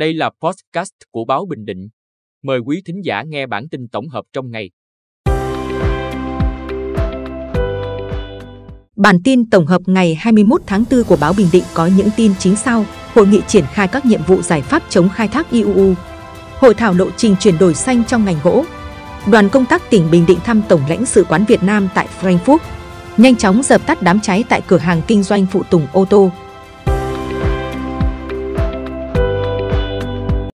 Đây là podcast của báo Bình Định. Mời quý thính giả nghe bản tin tổng hợp trong ngày. Bản tin tổng hợp ngày 21 tháng 4 của báo Bình Định có những tin chính sau. Hội nghị triển khai các nhiệm vụ giải pháp chống khai thác IUU. Hội thảo lộ trình chuyển đổi xanh trong ngành gỗ. Đoàn công tác tỉnh Bình Định thăm Tổng lãnh sự quán Việt Nam tại Frankfurt. Nhanh chóng dập tắt đám cháy tại cửa hàng kinh doanh phụ tùng ô tô.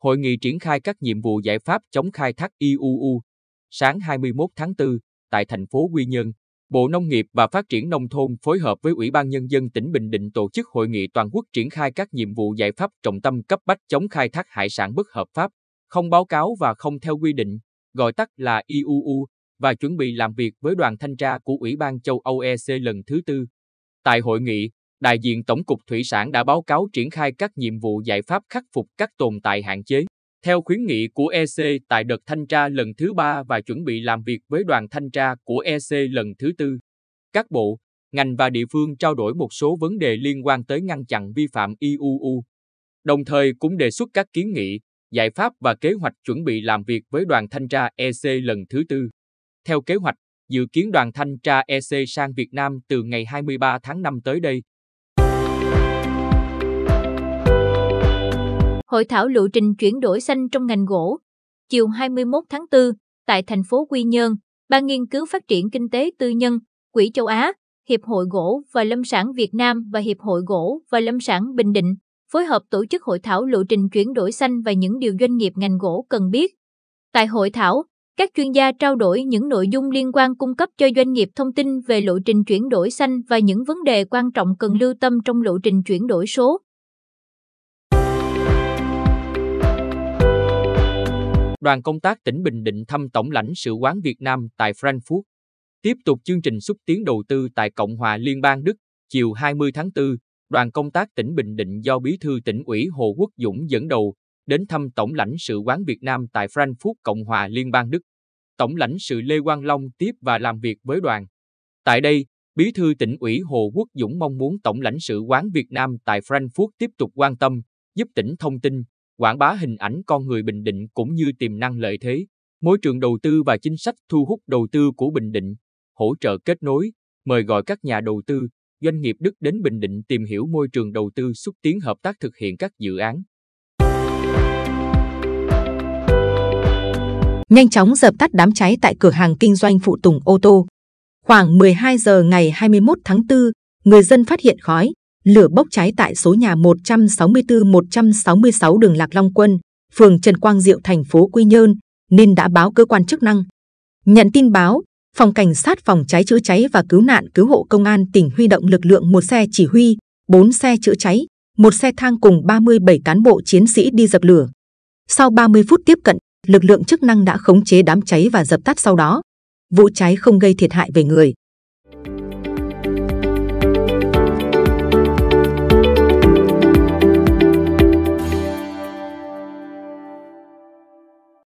Hội nghị triển khai các nhiệm vụ giải pháp chống khai thác IUU. Sáng 21 tháng 4, tại thành phố Quy Nhơn, Bộ Nông nghiệp và Phát triển Nông thôn phối hợp với Ủy ban Nhân dân tỉnh Bình Định tổ chức hội nghị toàn quốc triển khai các nhiệm vụ giải pháp trọng tâm cấp bách chống khai thác hải sản bất hợp pháp, không báo cáo và không theo quy định, gọi tắt là IUU, và chuẩn bị làm việc với đoàn thanh tra của Ủy ban châu Âu EC lần thứ tư. Tại hội nghị, đại diện Tổng cục Thủy sản đã báo cáo triển khai các nhiệm vụ giải pháp khắc phục các tồn tại hạn chế. Theo khuyến nghị của EC tại đợt thanh tra lần thứ ba và chuẩn bị làm việc với đoàn thanh tra của EC lần thứ tư, các bộ, ngành và địa phương trao đổi một số vấn đề liên quan tới ngăn chặn vi phạm IUU. Đồng thời cũng đề xuất các kiến nghị, giải pháp và kế hoạch chuẩn bị làm việc với đoàn thanh tra EC lần thứ tư. Theo kế hoạch, dự kiến đoàn thanh tra EC sang Việt Nam từ ngày 23 tháng 5 tới đây. Hội thảo lộ trình chuyển đổi xanh trong ngành gỗ. Chiều 21 tháng 4, tại thành phố Quy Nhơn, Ban Nghiên cứu Phát triển Kinh tế Tư nhân, Quỹ châu Á, Hiệp hội Gỗ và Lâm sản Việt Nam và Hiệp hội Gỗ và Lâm sản Bình Định phối hợp tổ chức hội thảo lộ trình chuyển đổi xanh và những điều doanh nghiệp ngành gỗ cần biết. Tại hội thảo, các chuyên gia trao đổi những nội dung liên quan cung cấp cho doanh nghiệp thông tin về lộ trình chuyển đổi xanh và những vấn đề quan trọng cần lưu tâm trong lộ trình chuyển đổi số. Đoàn công tác tỉnh Bình Định thăm Tổng lãnh sự quán Việt Nam tại Frankfurt. Tiếp tục chương trình xúc tiến đầu tư tại Cộng hòa Liên bang Đức, chiều 20 tháng 4, đoàn công tác tỉnh Bình Định do Bí thư tỉnh ủy Hồ Quốc Dũng dẫn đầu, đến thăm Tổng lãnh sự quán Việt Nam tại Frankfurt, Cộng hòa Liên bang Đức. Tổng lãnh sự Lê Quang Long tiếp và làm việc với đoàn. Tại đây, Bí thư tỉnh ủy Hồ Quốc Dũng mong muốn Tổng lãnh sự quán Việt Nam tại Frankfurt tiếp tục quan tâm, giúp tỉnh thông tin, quảng bá hình ảnh con người Bình Định cũng như tiềm năng lợi thế, môi trường đầu tư và chính sách thu hút đầu tư của Bình Định, hỗ trợ kết nối, mời gọi các nhà đầu tư, doanh nghiệp Đức đến Bình Định tìm hiểu môi trường đầu tư xúc tiến hợp tác thực hiện các dự án. Nhanh chóng dập tắt đám cháy tại cửa hàng kinh doanh phụ tùng ô tô. Khoảng 12 giờ ngày 21 tháng 4, người dân phát hiện khói, lửa bốc cháy tại số nhà 164-166 đường Lạc Long Quân, phường Trần Quang Diệu, thành phố Quy Nhơn, nên đã báo cơ quan chức năng. Nhận tin báo, Phòng Cảnh sát Phòng cháy chữa cháy và Cứu nạn Cứu hộ Công an tỉnh huy động lực lượng một xe chỉ huy, 4 xe chữa cháy, một xe thang cùng 37 cán bộ chiến sĩ đi dập lửa. Sau 30 phút tiếp cận, lực lượng chức năng đã khống chế đám cháy và dập tắt sau đó. Vụ cháy không gây thiệt hại về người.